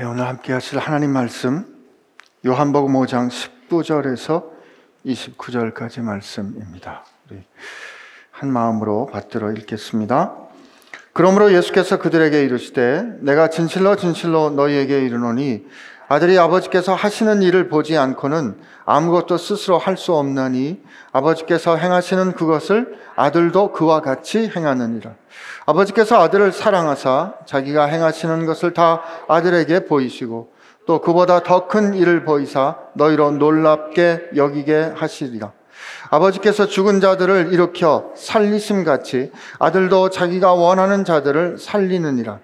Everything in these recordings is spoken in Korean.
네, 오늘 함께 하실 하나님 말씀 요한복음 5장 19절에서 29절까지 말씀입니다. 우리 한 마음으로 받들어 읽겠습니다. 그러므로 예수께서 그들에게 이르시되 내가 진실로 진실로 너희에게 이르노니 아들이 아버지께서 하시는 일을 보지 않고는 아무것도 스스로 할 수 없나니 아버지께서 행하시는 그것을 아들도 그와 같이 행하느니라. 아버지께서 아들을 사랑하사 자기가 행하시는 것을 다 아들에게 보이시고 또 그보다 더 큰 일을 보이사 너희로 놀랍게 여기게 하시리라. 아버지께서 죽은 자들을 일으켜 살리심 같이 아들도 자기가 원하는 자들을 살리느니라.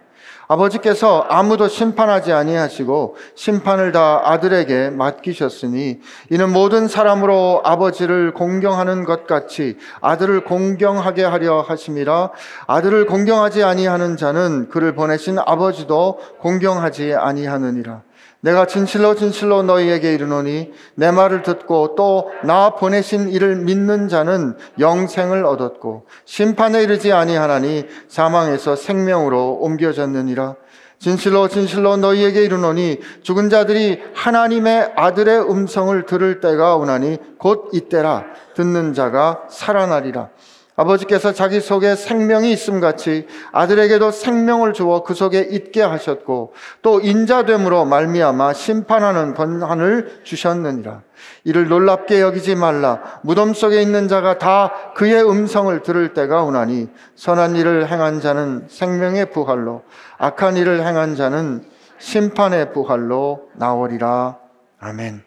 아버지께서 아무도 심판하지 아니하시고 심판을 다 아들에게 맡기셨으니 이는 모든 사람으로 아버지를 공경하는 것 같이 아들을 공경하게 하려 하심이라 아들을 공경하지 아니하는 자는 그를 보내신 아버지도 공경하지 아니하느니라 내가 진실로 진실로 너희에게 이르노니 내 말을 듣고 또 나 보내신 이를 믿는 자는 영생을 얻었고 심판에 이르지 아니하나니 사망에서 생명으로 옮겨졌느니라. 진실로 진실로 너희에게 이르노니 죽은 자들이 하나님의 아들의 음성을 들을 때가 오나니 곧 이때라 듣는 자가 살아나리라. 아버지께서 자기 속에 생명이 있음 같이 아들에게도 생명을 주어 그 속에 있게 하셨고 또 인자됨으로 말미암아 심판하는 권한을 주셨느니라. 이를 놀랍게 여기지 말라. 무덤 속에 있는 자가 다 그의 음성을 들을 때가 오나니 선한 일을 행한 자는 생명의 부활로 악한 일을 행한 자는 심판의 부활로 나오리라. 아멘.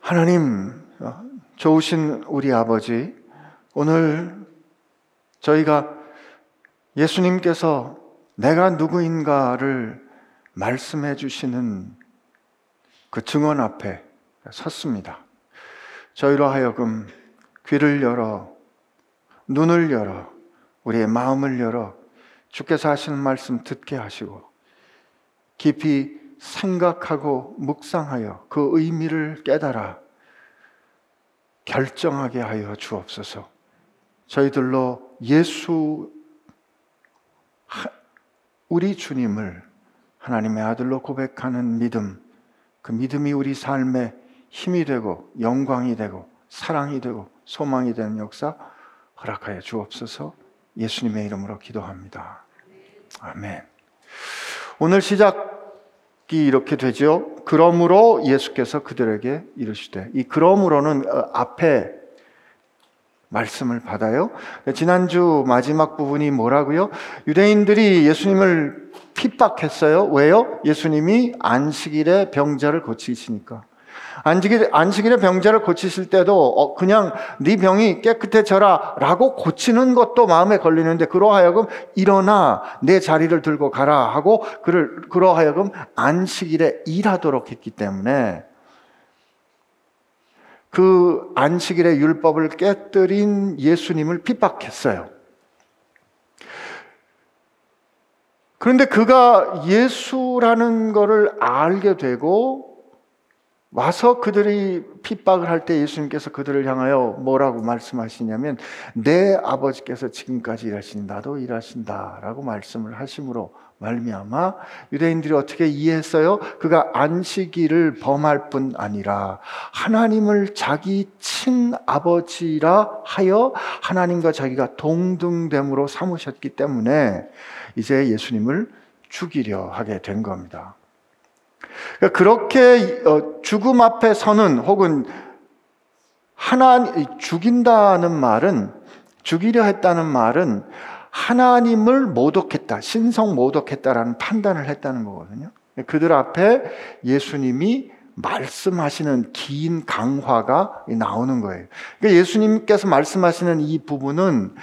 하나님 좋으신 우리 아버지, 오늘 저희가 예수님께서 내가 누구인가를 말씀해 주시는 그 증언 앞에 섰습니다. 저희로 하여금 귀를 열어, 눈을 열어, 우리의 마음을 열어 주께서 하시는 말씀 듣게 하시고 깊이 생각하고 묵상하여 그 의미를 깨달아 결정하게 하여 주옵소서. 저희들로 예수 우리 주님을 하나님의 아들로 고백하는 믿음, 그 믿음이 우리 삶의 힘이 되고 영광이 되고 사랑이 되고 소망이 되는 역사 허락하여 주옵소서. 예수님의 이름으로 기도합니다. 아멘. 오늘 시작 이 이렇게 되죠. 그러므로 예수께서 그들에게 이르시되 이 그러므로는 어, 앞에 말씀을 받아요. 지난주 마지막 부분이 뭐라고요? 유대인들이 예수님을 핍박했어요. 왜요? 예수님이 안식일에 병자를 고치시니까. 안식일, 안식일에 병자를 고치실 때도 어, 그냥 네 병이 깨끗해져라 라고 고치는 것도 마음에 걸리는데 그러하여금 일어나 내 자리를 들고 가라 하고 그를 그러하여금 안식일에 일하도록 했기 때문에 그 안식일의 율법을 깨뜨린 예수님을 핍박했어요. 그런데 그가 예수라는 것을 알게 되고 와서 그들이 핍박을 할 때 예수님께서 그들을 향하여 뭐라고 말씀하시냐면 내 아버지께서 지금까지 일하신 나도 일하신다라고 말씀을 하심으로 말미암아 유대인들이 어떻게 이해했어요? 그가 안식일을 범할 뿐 아니라 하나님을 자기 친아버지라 하여 하나님과 자기가 동등됨으로 삼으셨기 때문에 이제 예수님을 죽이려 하게 된 겁니다. 그러니까 그렇게 어, 죽음 앞에 서는 혹은 하나 죽인다는 말은 죽이려 했다는 말은 하나님을 모독했다, 신성 모독했다라는 판단을 했다는 거거든요. 그들 앞에 예수님이 말씀하시는 긴 강화가 나오는 거예요. 그러니까 예수님께서 말씀하시는 이 부분은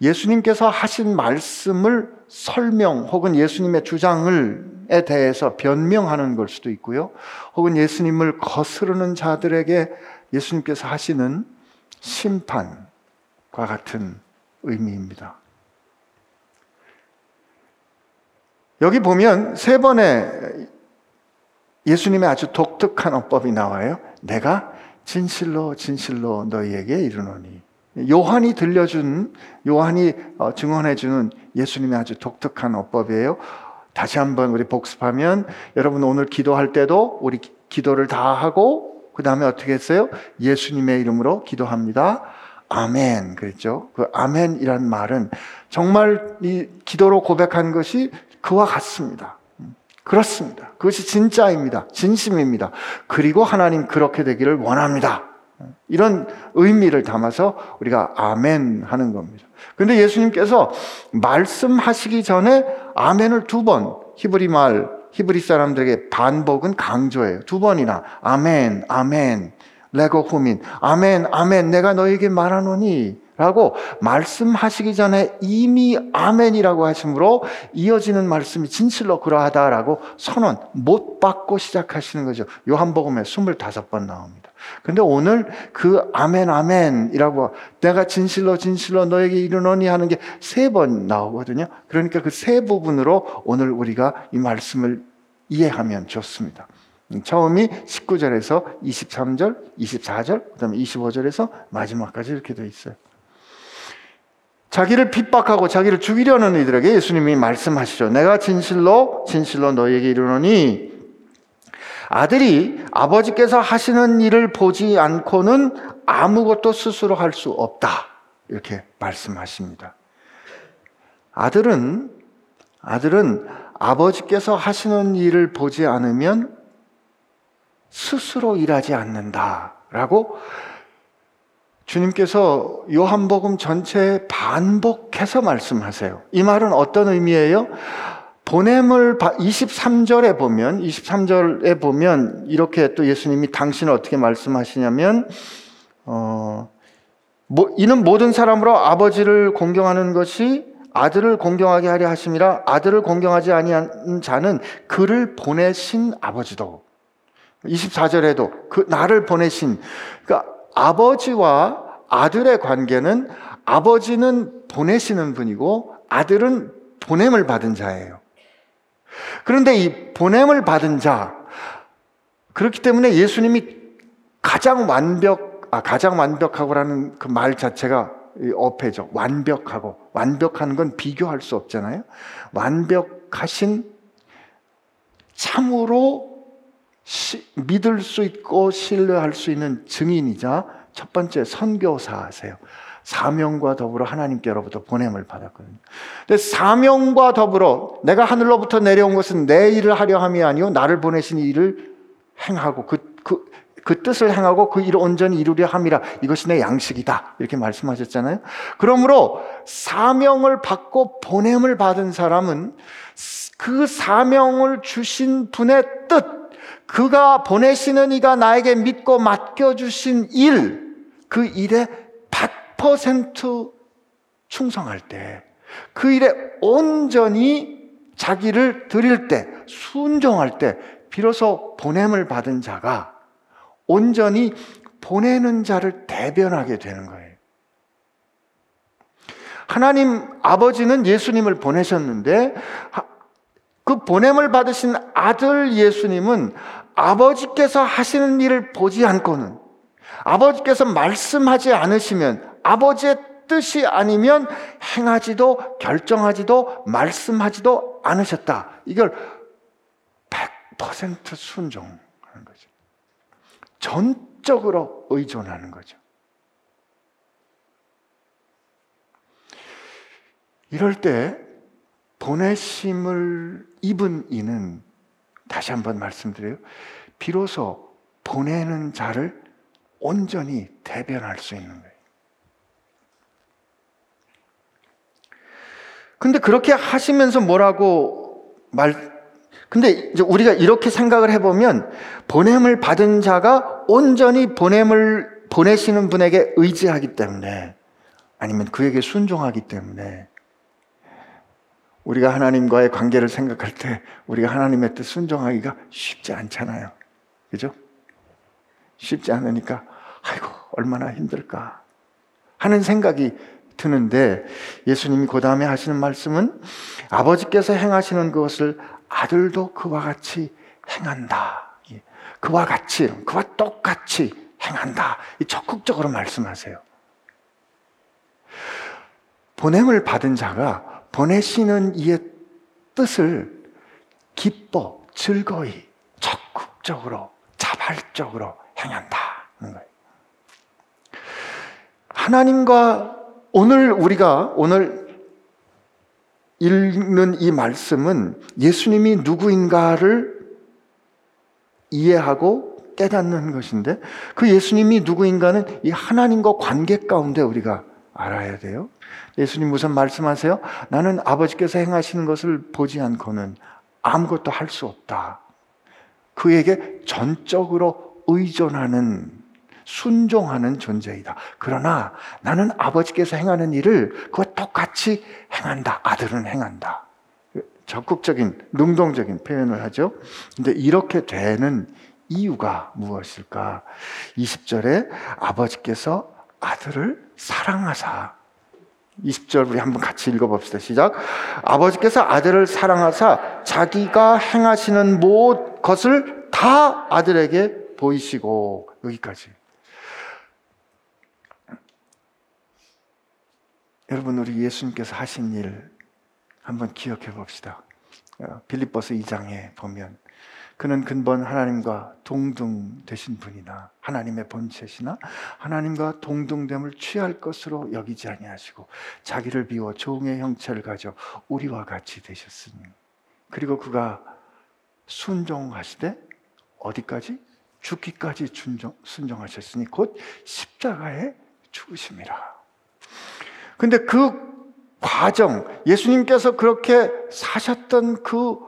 예수님께서 하신 말씀을 설명 혹은 예수님의 주장을 에 대해서 변명하는 걸 수도 있고요. 혹은 예수님을 거스르는 자들에게 예수님께서 하시는 심판과 같은 의미입니다. 여기 보면 세 번의 예수님의 아주 독특한 어법이 나와요. 내가 진실로 진실로 너희에게 이르노니. 요한이 들려준 요한이 어, 증언해 주는 예수님의 아주 독특한 어법이에요. 다시 한번 우리 복습하면 여러분 오늘 기도할 때도 우리 기도를 다 하고 그 다음에 어떻게 했어요? 예수님의 이름으로 기도합니다. 아멘. 그랬죠. 그 아멘이란 말은 정말 이 기도로 고백한 것이 그와 같습니다. 그렇습니다. 그것이 진짜입니다. 진심입니다. 그리고 하나님 그렇게 되기를 원합니다. 이런 의미를 담아서 우리가 아멘 하는 겁니다. 근데 예수님께서 말씀하시기 전에 아멘을 두 번, 히브리 말, 히브리 사람들에게 반복은 강조해요. 두 번이나 아멘, 아멘, 레고 후민, 아멘, 아멘, 내가 너에게 말하노니 라고 말씀하시기 전에 이미 아멘이라고 하심으로 이어지는 말씀이 진실로 그러하다라고 선언, 못 받고 시작하시는 거죠. 요한복음에 25번 나옵니다. 근데 오늘 그 아멘 아멘이라고 내가 진실로 진실로 너에게 이르노니 하는 게 세 번 나오거든요. 그러니까 그 세 부분으로 오늘 우리가 이 말씀을 이해하면 좋습니다. 처음이 19절에서 23절, 24절, 그 다음에 25절에서 마지막까지 이렇게 되어 있어요. 자기를 핍박하고 자기를 죽이려는 이들에게 예수님이 말씀하시죠. 내가 진실로 진실로 너에게 이르노니 아들이 아버지께서 하시는 일을 보지 않고는 아무것도 스스로 할 수 없다. 이렇게 말씀하십니다. 아들은 아들은 아버지께서 하시는 일을 보지 않으면 스스로 일하지 않는다 라고 주님께서 요한복음 전체에 반복해서 말씀하세요. 이 말은 어떤 의미예요? 보냄을 23절에 보면 23절에 보면 이렇게 또 예수님이 당신을 어떻게 말씀하시냐면 어 뭐, 이는 모든 사람으로 아버지를 공경하는 것이 아들을 공경하게 하려 하심이라 아들을 공경하지 아니한 자는 그를 보내신 아버지도 24절에도 그 나를 보내신 그러니까 아버지와 아들의 관계는 아버지는 보내시는 분이고 아들은 보냄을 받은 자예요. 그런데 이 보냄을 받은 자, 그렇기 때문에 예수님이 가장 완벽, 아, 가장 완벽하고라는 그 말 자체가 어폐죠. 완벽하고. 완벽한 건 비교할 수 없잖아요. 완벽하신 참으로 시, 믿을 수 있고 신뢰할 수 있는 증인이자 첫 번째 선교사세요. 사명과 더불어 하나님께로부터 보냄을 받았거든요. 근데 사명과 더불어 내가 하늘로부터 내려온 것은 내 일을 하려 함이 아니요 나를 보내신 일을 행하고 그, 그, 그 뜻을 행하고 그 일을 온전히 이루려 함이라 이것이 내 양식이다 이렇게 말씀하셨잖아요. 그러므로 사명을 받고 보냄을 받은 사람은 그 사명을 주신 분의 뜻 그가 보내시는 이가 나에게 믿고 맡겨주신 일, 그 일에 100% 충성할 때, 그 일에 온전히 자기를 드릴 때, 순종할 때, 비로소 보냄을 받은 자가 온전히 보내는 자를 대변하게 되는 거예요. 하나님 아버지는 예수님을 보내셨는데 그 보냄을 받으신 아들 예수님은 아버지께서 하시는 일을 보지 않고는 아버지께서 말씀하지 않으시면 아버지의 뜻이 아니면 행하지도 결정하지도 말씀하지도 않으셨다. 이걸 100% 순종하는 거죠. 전적으로 의존하는 거죠. 이럴 때 보내심을 입은 이는 다시 한번 말씀드려요. 비로소 보내는 자를 온전히 대변할 수 있는 거예요. 근데 그렇게 하시면서 뭐라고 말, 근데 우리가 이렇게 생각을 해보면 보냄을 받은 자가 온전히 보냄을 보내시는 분에게 의지하기 때문에 아니면 그에게 순종하기 때문에 우리가 하나님과의 관계를 생각할 때 우리가 하나님의 뜻 순종하기가 쉽지 않잖아요. 그죠? 쉽지 않으니까 아이고 얼마나 힘들까 하는 생각이 드는데 예수님이 그 다음에 하시는 말씀은 아버지께서 행하시는 것을 아들도 그와 같이 행한다. 예. 그와 같이, 그와 똑같이 행한다. 적극적으로 말씀하세요. 보냄을 받은 자가 보내시는 이의 뜻을 기뻐, 즐거이, 적극적으로, 자발적으로 행한다는 거예요. 하나님과 오늘 우리가 오늘 읽는 이 말씀은 예수님이 누구인가를 이해하고 깨닫는 것인데 그 예수님이 누구인가는 이 하나님과 관계 가운데 우리가 알아야 돼요. 예수님 무슨 말씀하세요? 나는 아버지께서 행하시는 것을 보지 않고는 아무것도 할 수 없다. 그에게 전적으로 의존하는 순종하는 존재이다. 그러나 나는 아버지께서 행하는 일을 그와 똑같이 행한다. 아들은 행한다. 적극적인, 능동적인 표현을 하죠. 근데 이렇게 되는 이유가 무엇일까? 20절에 아버지께서 아들을 사랑하사 20절 우리 한번 같이 읽어봅시다. 시작. 아버지께서 아들을 사랑하사 자기가 행하시는 모든 것을 다 아들에게 보이시고 여기까지. 여러분 우리 예수님께서 하신 일 한번 기억해 봅시다. 어, 빌립보서 2장에 보면 그는 근본 하나님과 동등되신 분이나 하나님의 본체시나 하나님과 동등됨을 취할 것으로 여기지 아니하시고 자기를 비워 종의 형체를 가져 우리와 같이 되셨으니 그리고 그가 순종하시되 어디까지 죽기까지 순종, 순종하셨으니 곧 십자가에 죽으심이라. 근데 그 과정, 예수님께서 그렇게 사셨던 그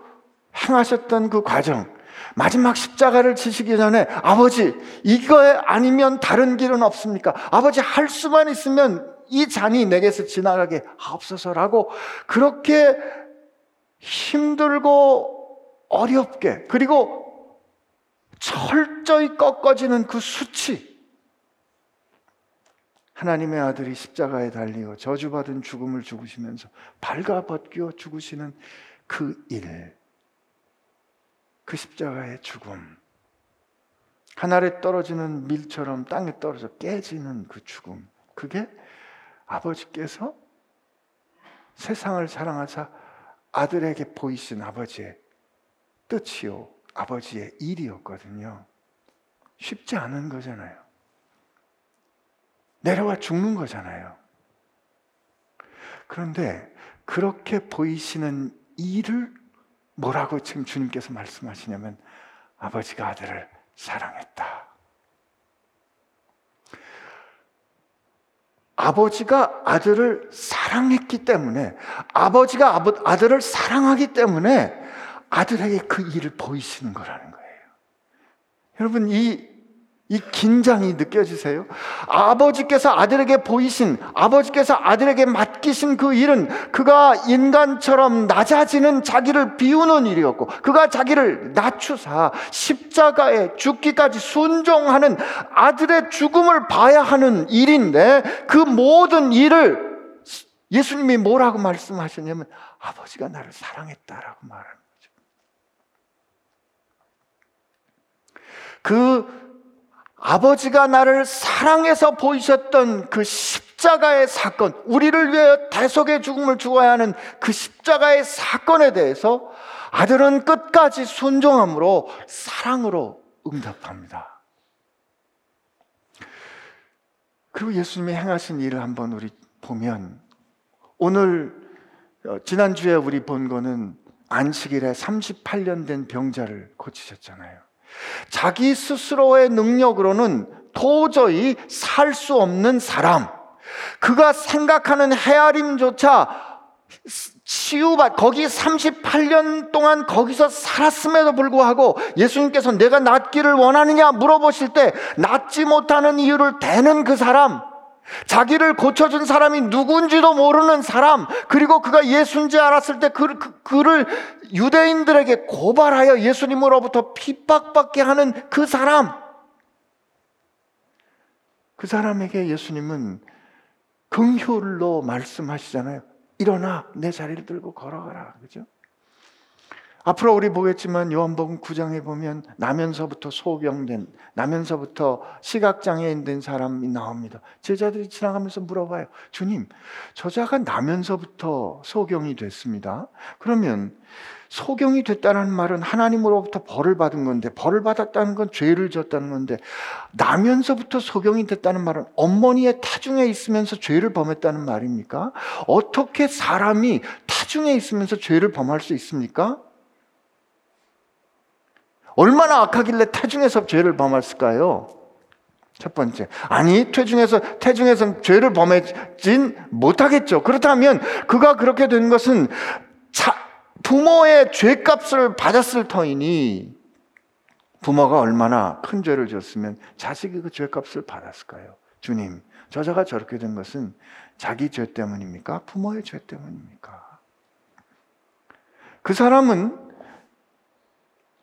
행하셨던 그 과정, 마지막 십자가를 지시기 전에 아버지, 이거에 아니면 다른 길은 없습니까? 아버지, 할 수만 있으면 이 잔이 내게서 지나가게 하옵소서라고 그렇게 힘들고 어렵게 그리고 철저히 꺾어지는 그 수치. 하나님의 아들이 십자가에 달리어 저주받은 죽음을 죽으시면서 발가벗겨 죽으시는 그 일. 그 십자가의 죽음. 하늘에 떨어지는 밀처럼 땅에 떨어져 깨지는 그 죽음. 그게 아버지께서 세상을 사랑하사 아들에게 보이신 아버지의 뜻이요. 아버지의 일이었거든요. 쉽지 않은 거잖아요. 내려와 죽는 거잖아요. 그런데 그렇게 보이시는 일을 뭐라고 지금 주님께서 말씀하시냐면 아버지가 아들을 사랑했다. 아버지가 아들을 사랑했기 때문에 아버지가 아들을 사랑하기 때문에 아들에게 그 일을 보이시는 거라는 거예요. 여러분 이 이 긴장이 느껴지세요? 아버지께서 아들에게 보이신, 아버지께서 아들에게 맡기신 그 일은 그가 인간처럼 낮아지는 자기를 비우는 일이었고, 그가 자기를 낮추사 십자가에 죽기까지 순종하는 아들의 죽음을 봐야 하는 일인데, 그 모든 일을 예수님이 뭐라고 말씀하셨냐면, 아버지가 나를 사랑했다라고 말하는 거죠. 그 아버지가 나를 사랑해서 보이셨던 그 십자가의 사건, 우리를 위해 대속의 죽음을 죽어야 하는 그 십자가의 사건에 대해서 아들은 끝까지 순종함으로 사랑으로 응답합니다. 그리고 예수님이 행하신 일을 한번 우리 보면 오늘 어, 지난주에 우리 본 거는 안식일에 38년 된 병자를 고치셨잖아요. 자기 스스로의 능력으로는 도저히 살 수 없는 사람. 그가 생각하는 헤아림조차 치유받, 거기 38년 동안 거기서 살았음에도 불구하고 예수님께서 내가 낫기를 원하느냐 물어보실 때 낫지 못하는 이유를 대는 그 사람. 자기를 고쳐준 사람이 누군지도 모르는 사람, 그리고 그가 예수인지 알았을 때 그, 그, 그 를 유대인들에게 고발하여 예수님으로부터 핍박받게 하는 그 사람. 그 사람에게 예수님은 긍휼로 말씀하시잖아요. 일어나 내 자리를 들고 걸어가라. 그죠? 앞으로 우리 보겠지만 요한복음 9장에 보면 나면서부터 소경된 나면서부터 시각장애인 된 사람이 나옵니다. 제자들이 지나가면서 물어봐요. 주님, 저자가 나면서부터 소경이 됐습니다. 그러면 소경이 됐다는 말은 하나님으로부터 벌을 받은 건데 벌을 받았다는 건 죄를 졌다는 건데 나면서부터 소경이 됐다는 말은 어머니의 타중에 있으면서 죄를 범했다는 말입니까? 어떻게 사람이 타중에 있으면서 죄를 범할 수 있습니까? 얼마나 악하길래 태중에서 죄를 범했을까요? 첫 번째. 아니, 태중에서, 태중에서 죄를 범하진 못하겠죠. 그렇다면 그가 그렇게 된 것은 자, 부모의 죄값을 받았을 터이니 부모가 얼마나 큰 죄를 졌으면 자식이 그 죄값을 받았을까요? 주님, 저자가 저렇게 된 것은 자기 죄 때문입니까? 부모의 죄 때문입니까? 그 사람은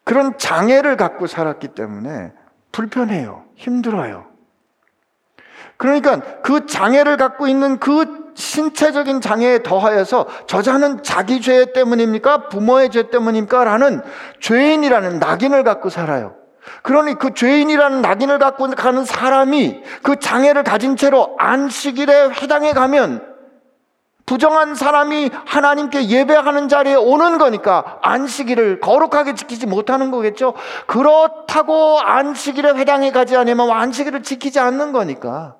그런 장애를 갖고 살았기 때문에 불편해요. 힘들어요. 그러니까 그 장애를 갖고 있는 그 신체적인 장애에 더하여서 저자는 자기 죄 때문입니까? 부모의 죄 때문입니까? 라는 죄인이라는 낙인을 갖고 살아요. 그러니 그 죄인이라는 낙인을 갖고 가는 사람이 그 장애를 가진 채로 안식일에 회당에 가면 부정한 사람이 하나님께 예배하는 자리에 오는 거니까 안식일을 거룩하게 지키지 못하는 거겠죠. 그렇다고 안식일에 회당에 가지 않으면 안식일을 지키지 않는 거니까.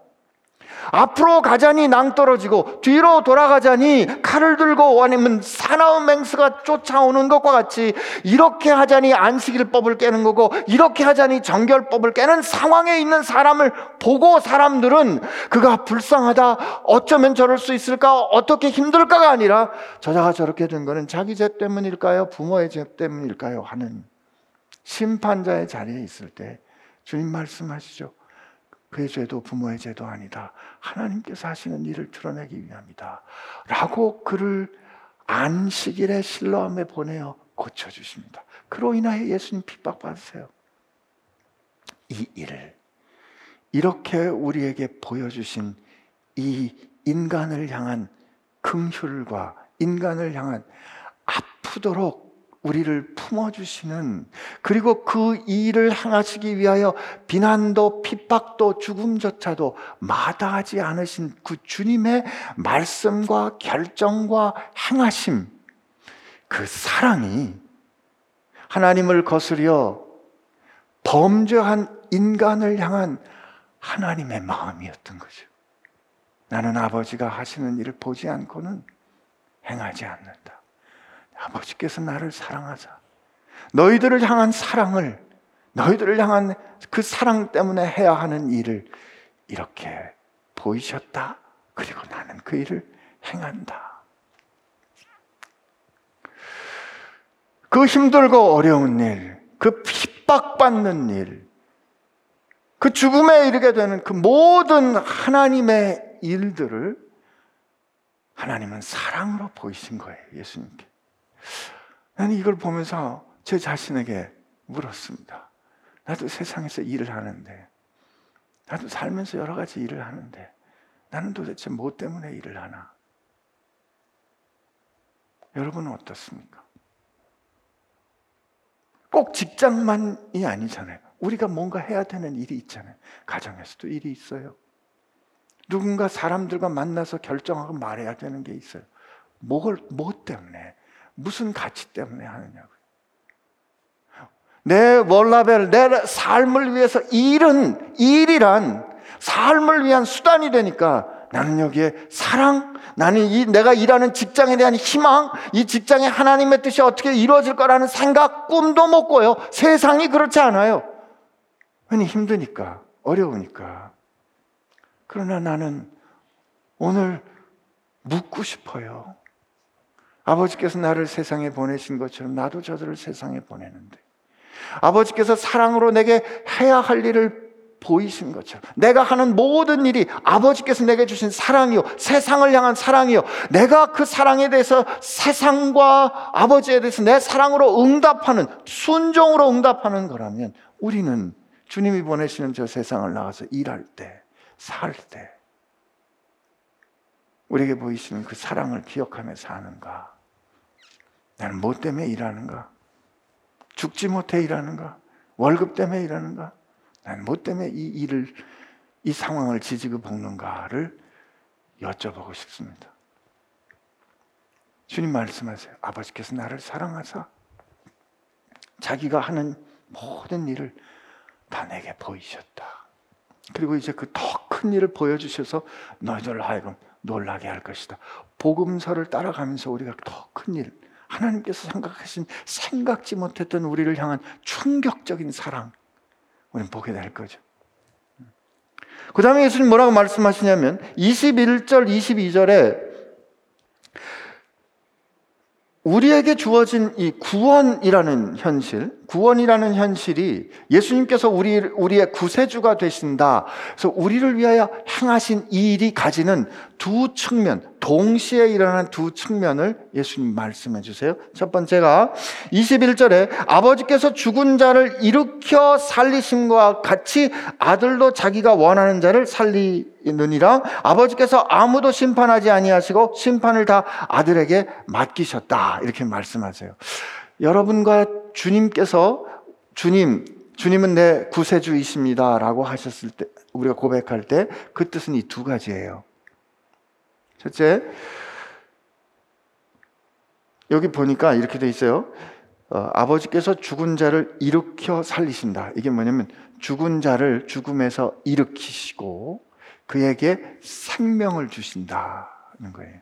앞으로 가자니 낭떨어지고 뒤로 돌아가자니 칼을 들고 아니면 사나운 맹수가 쫓아오는 것과 같이 이렇게 하자니 안식일법을 깨는 거고 이렇게 하자니 정결법을 깨는 상황에 있는 사람을 보고 사람들은 그가 불쌍하다. 어쩌면 저럴 수 있을까? 어떻게 힘들까가 아니라 저자가 저렇게 된 거는 자기 죄 때문일까요? 부모의 죄 때문일까요? 하는 심판자의 자리에 있을 때 주님 말씀하시죠. 그의 죄도 부모의 죄도 아니다. 하나님께서 하시는 일을 드러내기 위함이다. 라고 그를 안식일의 실로함에 보내어 고쳐주십니다. 그로 인하여 예수님 핍박받으세요. 이 일을 이렇게 우리에게 보여주신 이 인간을 향한 긍휼과 인간을 향한 아프도록 우리를 품어주시는 그리고 그 일을 행하시기 위하여 비난도 핍박도 죽음조차도 마다하지 않으신 그 주님의 말씀과 결정과 행하심 그 사랑이 하나님을 거스려 범죄한 인간을 향한 하나님의 마음이었던 거죠. 나는 아버지가 하시는 일을 보지 않고는 행하지 않는다. 아버지께서 나를 사랑하사 너희들을 향한 사랑을 너희들을 향한 그 사랑 때문에 해야 하는 일을 이렇게 보이셨다. 그리고 나는 그 일을 행한다. 그 힘들고 어려운 일, 그 핍박받는 일, 그 죽음에 이르게 되는 그 모든 하나님의 일들을 하나님은 사랑으로 보이신 거예요, 예수님께. 나는 이걸 보면서 제 자신에게 물었습니다. 나도 세상에서 일을 하는데, 나도 살면서 여러 가지 일을 하는데, 나는 도대체 뭐 때문에 일을 하나? 여러분은 어떻습니까? 꼭 직장만이 아니잖아요. 우리가 뭔가 해야 되는 일이 있잖아요. 가정에서도 일이 있어요. 누군가 사람들과 만나서 결정하고 말해야 되는 게 있어요. 뭘, 뭐 때문에? 무슨 가치 때문에 하느냐고요. 내 월라벨, 내 삶을 위해서 일은, 일이란 삶을 위한 수단이 되니까 나는 여기에 사랑, 나는 이 내가 일하는 직장에 대한 희망, 이 직장에 하나님의 뜻이 어떻게 이루어질 거라는 생각, 꿈도 못 꿔요. 세상이 그렇지 않아요. 흔히 힘드니까, 어려우니까. 그러나 나는 오늘 묻고 싶어요. 아버지께서 나를 세상에 보내신 것처럼 나도 저들을 세상에 보내는데 아버지께서 사랑으로 내게 해야 할 일을 보이신 것처럼 내가 하는 모든 일이 아버지께서 내게 주신 사랑이요 세상을 향한 사랑이요 내가 그 사랑에 대해서 세상과 아버지에 대해서 내 사랑으로 응답하는 순종으로 응답하는 거라면 우리는 주님이 보내시는 저 세상을 나가서 일할 때 살 때 우리에게 보이시는 그 사랑을 기억하며 사는가 나는 뭐 때문에 일하는가? 죽지 못해 일하는가? 월급 때문에 일하는가? 난뭐 때문에 이 일을, 이 상황을 지지고 볶는가를 여쭤보고 싶습니다. 주님 말씀하세요. 아버지께서 나를 사랑하사 자기가 하는 모든 일을 다 내게 보이셨다. 그리고 이제 그 더 큰 일을 보여주셔서 너희들 하여금 놀라게 할 것이다. 복음서를 따라가면서 우리가 더 큰 일, 하나님께서 생각하신 생각지 못했던 우리를 향한 충격적인 사랑, 우리는 보게 될 거죠. 그 다음에 예수님 뭐라고 말씀하시냐면 21절, 22절에 우리에게 주어진 이 구원이라는 현실, 구원이라는 현실이 예수님께서 우리, 우리의 구세주가 되신다. 그래서 우리를 위하여 행하신 이 일이 가지는 두 측면, 동시에 일어나는 두 측면을 예수님 말씀해 주세요. 첫 번째가 21절에 아버지께서 죽은 자를 일으켜 살리심과 같이 아들도 자기가 원하는 자를 살리느니라 아버지께서 아무도 심판하지 아니하시고 심판을 다 아들에게 맡기셨다. 이렇게 말씀하세요. 여러분과 주님께서 주님, 주님은 내 구세주이십니다. 라고 하셨을 때, 우리가 고백할 때 그 뜻은 이 두 가지예요. 첫째, 여기 보니까 이렇게 돼 있어요. 어, 아버지께서 죽은 자를 일으켜 살리신다. 이게 뭐냐면 죽은 자를 죽음에서 일으키시고 그에게 생명을 주신다는 거예요.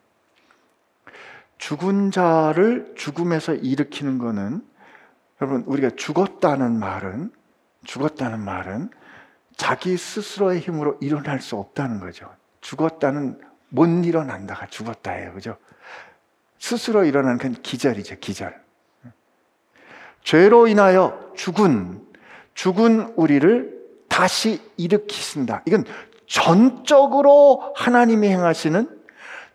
죽은 자를 죽음에서 일으키는 거는 여러분 우리가 죽었다는 말은 죽었다는 말은 자기 스스로의 힘으로 일어날 수 없다는 거죠. 죽었다는 못 일어난다가 죽었다예요. 그죠? 스스로 일어나는 건 기절이죠. 기절. 죄로 인하여 죽은 죽은 우리를 다시 일으키신다. 이건 전적으로 하나님이 행하시는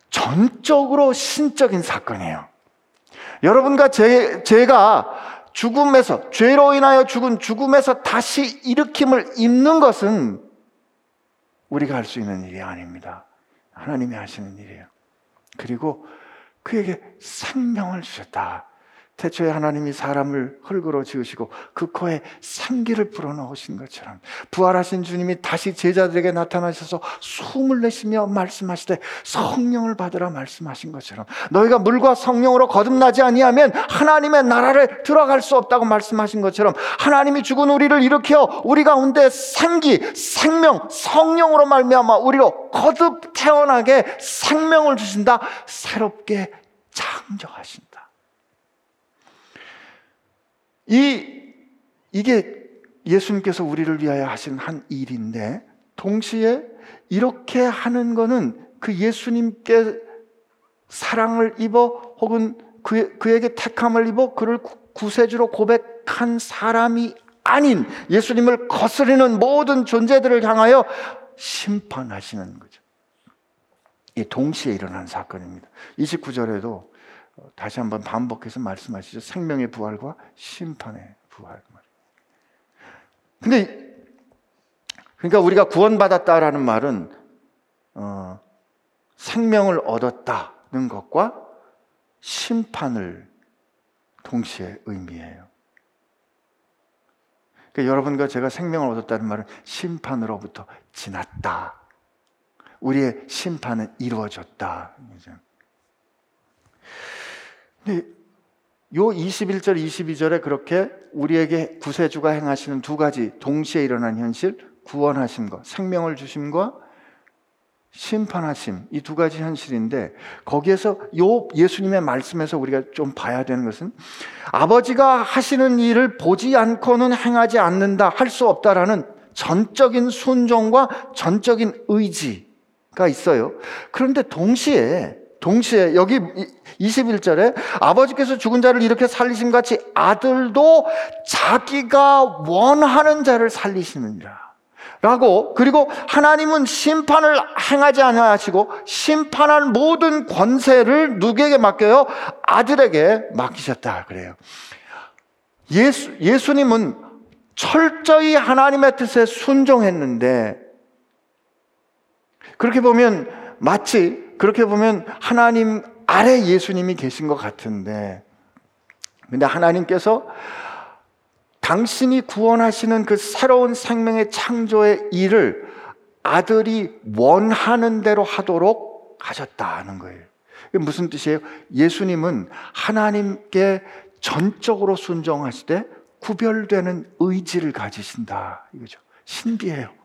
전적으로 신적인 사건이에요. 여러분과 제, 제가 죽음에서, 죄로 인하여 죽은 죽음에서 다시 일으킴을 입는 것은 우리가 할 수 있는 일이 아닙니다. 하나님이 하시는 일이에요. 그리고 그에게 생명을 주셨다. 태초에 하나님이 사람을 흙으로 지으시고 그 코에 생기를 불어넣으신 것처럼 부활하신 주님이 다시 제자들에게 나타나셔서 숨을 내쉬며 말씀하시되 성령을 받으라 말씀하신 것처럼 너희가 물과 성령으로 거듭나지 아니하면 하나님의 나라를 들어갈 수 없다고 말씀하신 것처럼 하나님이 죽은 우리를 일으켜 우리 가운데 생기, 생명, 성령으로 말미암아 우리로 거듭 태어나게 생명을 주신다. 새롭게 창조하신다. 이, 이게 예수님께서 우리를 위하여 하신 한 일인데, 동시에 이렇게 하는 거는 그 예수님께 사랑을 입어 혹은 그, 그에게 택함을 입어 그를 구세주로 고백한 사람이 아닌 예수님을 거스르는 모든 존재들을 향하여 심판하시는 거죠. 이 동시에 일어난 사건입니다. 29절에도 어, 다시 한번 반복해서 말씀하시죠. 생명의 부활과 심판의 부활. 근데 그러니까 우리가 구원받았다라는 말은 어, 생명을 얻었다는 것과 심판을 동시에 의미해요. 그러니까 여러분과 제가 생명을 얻었다는 말은 심판으로부터 지났다. 우리의 심판은 이루어졌다. 근데 요 21절, 22절에 그렇게 우리에게 구세주가 행하시는 두 가지 동시에 일어난 현실, 구원하심과 생명을 주심과 심판하심 이 두 가지 현실인데 거기에서 요 예수님의 말씀에서 우리가 좀 봐야 되는 것은 아버지가 하시는 일을 보지 않고는 행하지 않는다 할 수 없다라는 전적인 순종과 전적인 의지가 있어요. 그런데 동시에 동시에 여기 21절에 아버지께서 죽은 자를 이렇게 살리신 같이 아들도 자기가 원하는 자를 살리시느니라. 라고 그리고 하나님은 심판을 행하지 않으시고 심판할 모든 권세를 누구에게 맡겨요? 아들에게 맡기셨다 그래요. 예수 예수님은 철저히 하나님의 뜻에 순종했는데 그렇게 보면 마치 그렇게 보면 하나님 아래 예수님이 계신 것 같은데, 근데 하나님께서 당신이 구원하시는 그 새로운 생명의 창조의 일을 아들이 원하는 대로 하도록 하셨다는 거예요. 이게 무슨 뜻이에요? 예수님은 하나님께 전적으로 순종하시되 구별되는 의지를 가지신다. 이거죠. 신비해요.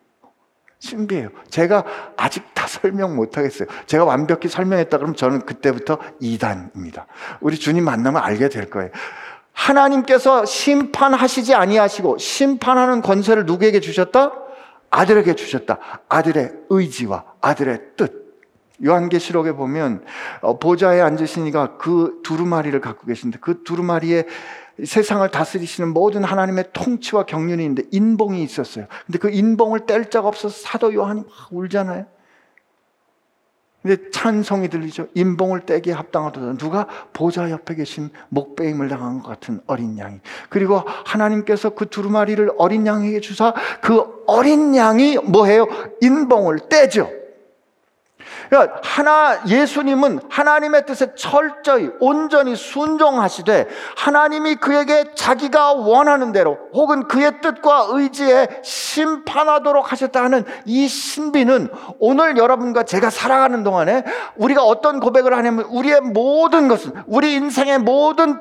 신비해요. 제가 아직 다 설명 못 하겠어요. 제가 완벽히 설명했다 그러면 저는 그때부터 이단입니다. 우리 주님 만나면 알게 될 거예요. 하나님께서 심판하시지 아니하시고 심판하는 권세를 누구에게 주셨다? 아들에게 주셨다. 아들의 의지와 아들의 뜻. 요한계시록에 보면 어, 보좌에 앉으시니가 그 두루마리를 갖고 계신데 그 두루마리에 세상을 다스리시는 모든 하나님의 통치와 경륜이 있는데 인봉이 있었어요. 근데 그 인봉을 뗄 자가 없어서 사도 요한이 막 울잖아요. 근데 찬송이 들리죠. 인봉을 떼기에 합당하다. 누가 보좌 옆에 계신 목배임을 당한 것 같은 어린 양이. 그리고 하나님께서 그 두루마리를 어린 양에게 주사 그 어린 양이 뭐해요? 인봉을 떼죠. 그러니까 하나 예수님은 하나님의 뜻에 철저히 온전히 순종하시되 하나님이 그에게 자기가 원하는 대로 혹은 그의 뜻과 의지에 심판하도록 하셨다 하는 이 신비는 오늘 여러분과 제가 살아가는 동안에 우리가 어떤 고백을 하냐면 우리의 모든 것은 우리 인생의 모든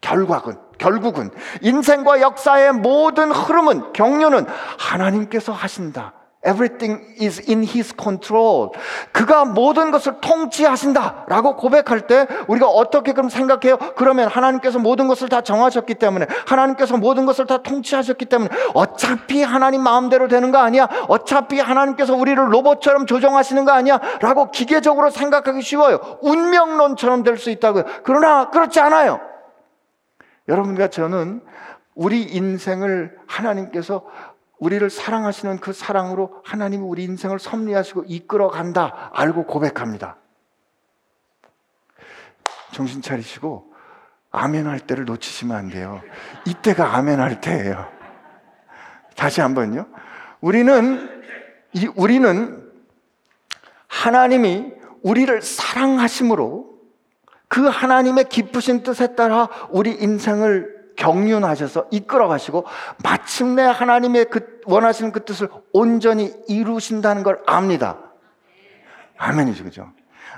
결과군 결국은 인생과 역사의 모든 흐름은 경륜은 하나님께서 하신다. Everything is in his control. 그가 모든 것을 통치하신다. 라고 고백할 때 우리가 어떻게 그럼 생각해요? 그러면 하나님께서 모든 것을 다 정하셨기 때문에 하나님께서 모든 것을 다 통치하셨기 때문에 어차피 하나님 마음대로 되는 거 아니야? 어차피 하나님께서 우리를 로봇처럼 조정하시는 거 아니야? 라고 기계적으로 생각하기 쉬워요. 운명론처럼 될 수 있다고요. 그러나 그렇지 않아요. 여러분과 저는 우리 인생을 하나님께서 우리를 사랑하시는 그 사랑으로 하나님이 우리 인생을 섭리하시고 이끌어 간다 알고 고백합니다. 정신 차리시고 아멘 할 때를 놓치시면 안 돼요. 이때가 아멘 할 때예요. 다시 한번요. 우리는 이 우리는 하나님이 우리를 사랑하심으로 그 하나님의 기쁘신 뜻에 따라 우리 인생을 경륜하셔서 이끌어 가시고 마침내 하나님의 그 원하시는 그 뜻을 온전히 이루신다는 걸 압니다. 아멘이죠, 그죠?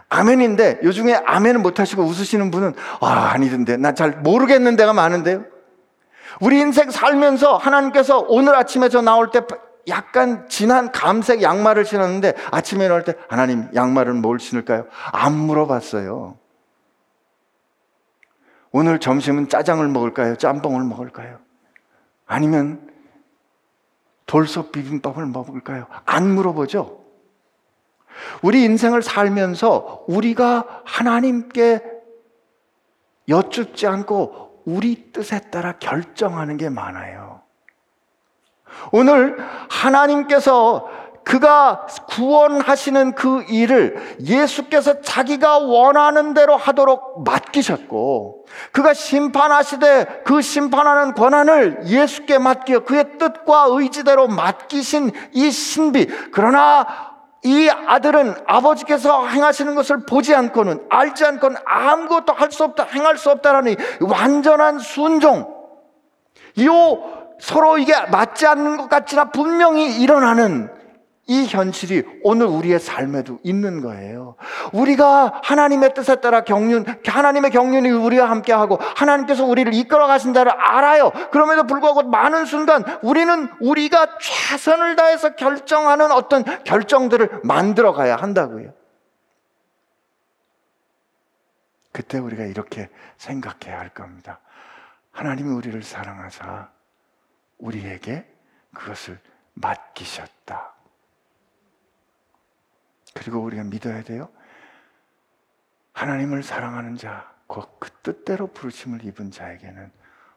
아멘인데 요즘에 아멘을 못 하시고 웃으시는 분은 아, 아니던데. 나 잘 모르겠는 데가 많은데요. 우리 인생 살면서 하나님께서 오늘 아침에 저 나올 때 약간 진한 감색 양말을 신었는데 아침에 나올 때 하나님 양말은 뭘 신을까요? 안 물어봤어요. 오늘 점심은 짜장을 먹을까요? 짬뽕을 먹을까요? 아니면 돌솥 비빔밥을 먹을까요? 안 물어보죠. 우리 인생을 살면서 우리가 하나님께 여쭙지 않고 우리 뜻에 따라 결정하는 게 많아요. 오늘 하나님께서 그가 구원하시는 그 일을 예수께서 자기가 원하는 대로 하도록 맡기셨고, 그가 심판하시되 그 심판하는 권한을 예수께 맡겨 그의 뜻과 의지대로 맡기신 이 신비. 그러나 이 아들은 아버지께서 행하시는 것을 보지 않고는 알지 않고는 아무것도 할 수 없다, 행할 수 없다라는 완전한 순종. 이 서로 이게 맞지 않는 것 같지나 분명히 일어나는 이 현실이 오늘 우리의 삶에도 있는 거예요. 우리가 하나님의 뜻에 따라 경륜, 하나님의 경륜이 우리와 함께하고 하나님께서 우리를 이끌어 가신다를 알아요. 그럼에도 불구하고 많은 순간 우리는 우리가 최선을 다해서 결정하는 어떤 결정들을 만들어 가야 한다고요. 그때 우리가 이렇게 생각해야 할 겁니다. 하나님이 우리를 사랑하사 우리에게 그것을 맡기셨다. 그리고 우리가 믿어야 돼요. 하나님을 사랑하는 자, 그 뜻대로 부르심을 입은 자에게는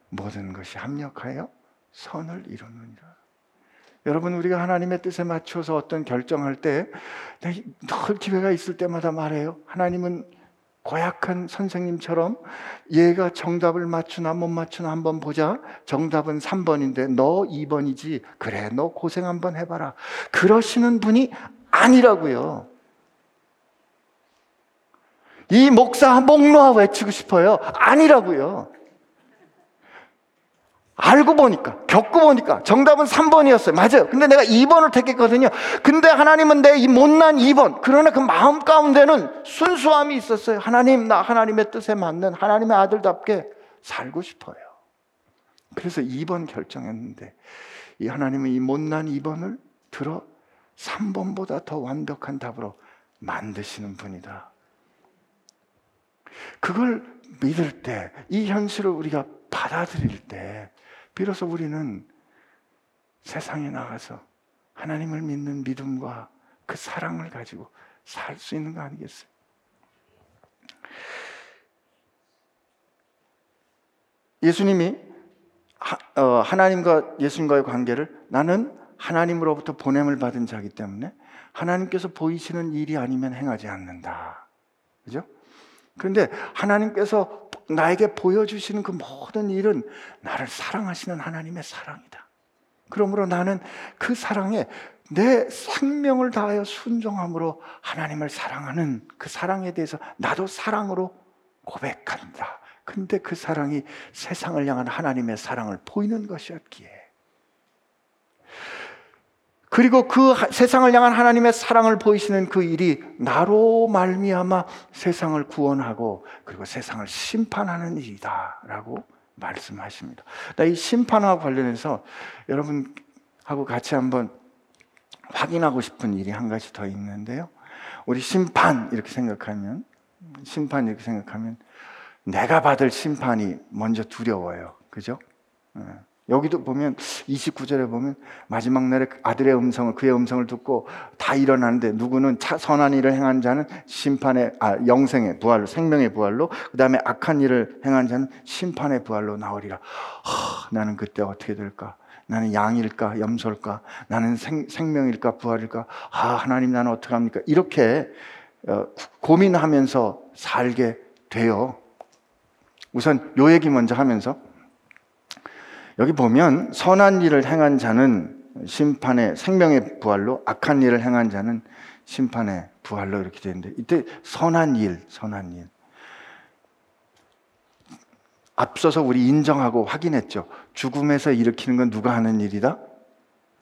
모든 것이 합력하여 선을 이루느니라. 여러분 우리가 하나님의 뜻에 맞춰서 어떤 결정할 때 늘 기회가 있을 때마다 말해요. 하나님은 고약한 선생님처럼 얘가 정답을 맞추나 못 맞추나 한번 보자. 정답은 3번인데 너 2번이지. 그래, 너 고생 한번 해봐라. 그러시는 분이 아니라고요. 이 목사 목 놓아 외치고 싶어요. 아니라고요. 알고 보니까, 겪고 보니까 정답은 3번이었어요. 맞아요. 근데 내가 2번을 택했거든요. 근데 하나님은 내 이 못난 2번. 그러나 그 마음 가운데는 순수함이 있었어요. 하나님, 나 하나님의 뜻에 맞는 하나님의 아들답게 살고 싶어요. 그래서 2번 결정했는데 이 하나님은 이 못난 2번을 들어 3번보다 더 완벽한 답으로 만드시는 분이다. 그걸 믿을 때, 이 현실을 우리가 받아들일 때, 비로소 우리는 세상에 나가서 하나님을 믿는 믿음과 그 사랑을 가지고 살 수 있는 거 아니겠어요? 예수님이 어, 하나님과 예수님과의 관계를 나는 하나님으로부터 보냄을 받은 자기 때문에 하나님께서 보이시는 일이 아니면 행하지 않는다. 그죠? 그런데 하나님께서 나에게 보여주시는 그 모든 일은 나를 사랑하시는 하나님의 사랑이다. 그러므로 나는 그 사랑에 내 생명을 다하여 순종함으로 하나님을 사랑하는 그 사랑에 대해서 나도 사랑으로 고백한다. 근데 그 사랑이 세상을 향한 하나님의 사랑을 보이는 것이었기에 그리고 그 세상을 향한 하나님의 사랑을 보이시는 그 일이 나로 말미암아 세상을 구원하고 그리고 세상을 심판하는 일이다라고 말씀하십니다. 이 심판과 관련해서 여러분하고 같이 한번 확인하고 싶은 일이 한 가지 더 있는데요. 우리 심판 이렇게 생각하면 심판 이렇게 생각하면 내가 받을 심판이 먼저 두려워요. 그죠? 예. 여기도 보면 29절에 보면 마지막 날에 아들의 음성을 그의 음성을 듣고 다 일어나는데 누구는 차, 선한 일을 행한 자는 심판의 아 영생의 부활로 생명의 부활로 그다음에 악한 일을 행한 자는 심판의 부활로 나오리라. 하, 나는 그때 어떻게 될까? 나는 양일까 염소일까? 나는 생, 생명일까 부활일까? 아 하나님 나는 어떻게 합니까? 이렇게 어, 고민하면서 살게 돼요. 우선 요 얘기 먼저 하면서 여기 보면 선한 일을 행한 자는 심판의 생명의 부활로 악한 일을 행한 자는 심판의 부활로 이렇게 되는데 이때 선한 일, 선한 일. 앞서서 우리 인정하고 확인했죠. 죽음에서 일으키는 건 누가 하는 일이다?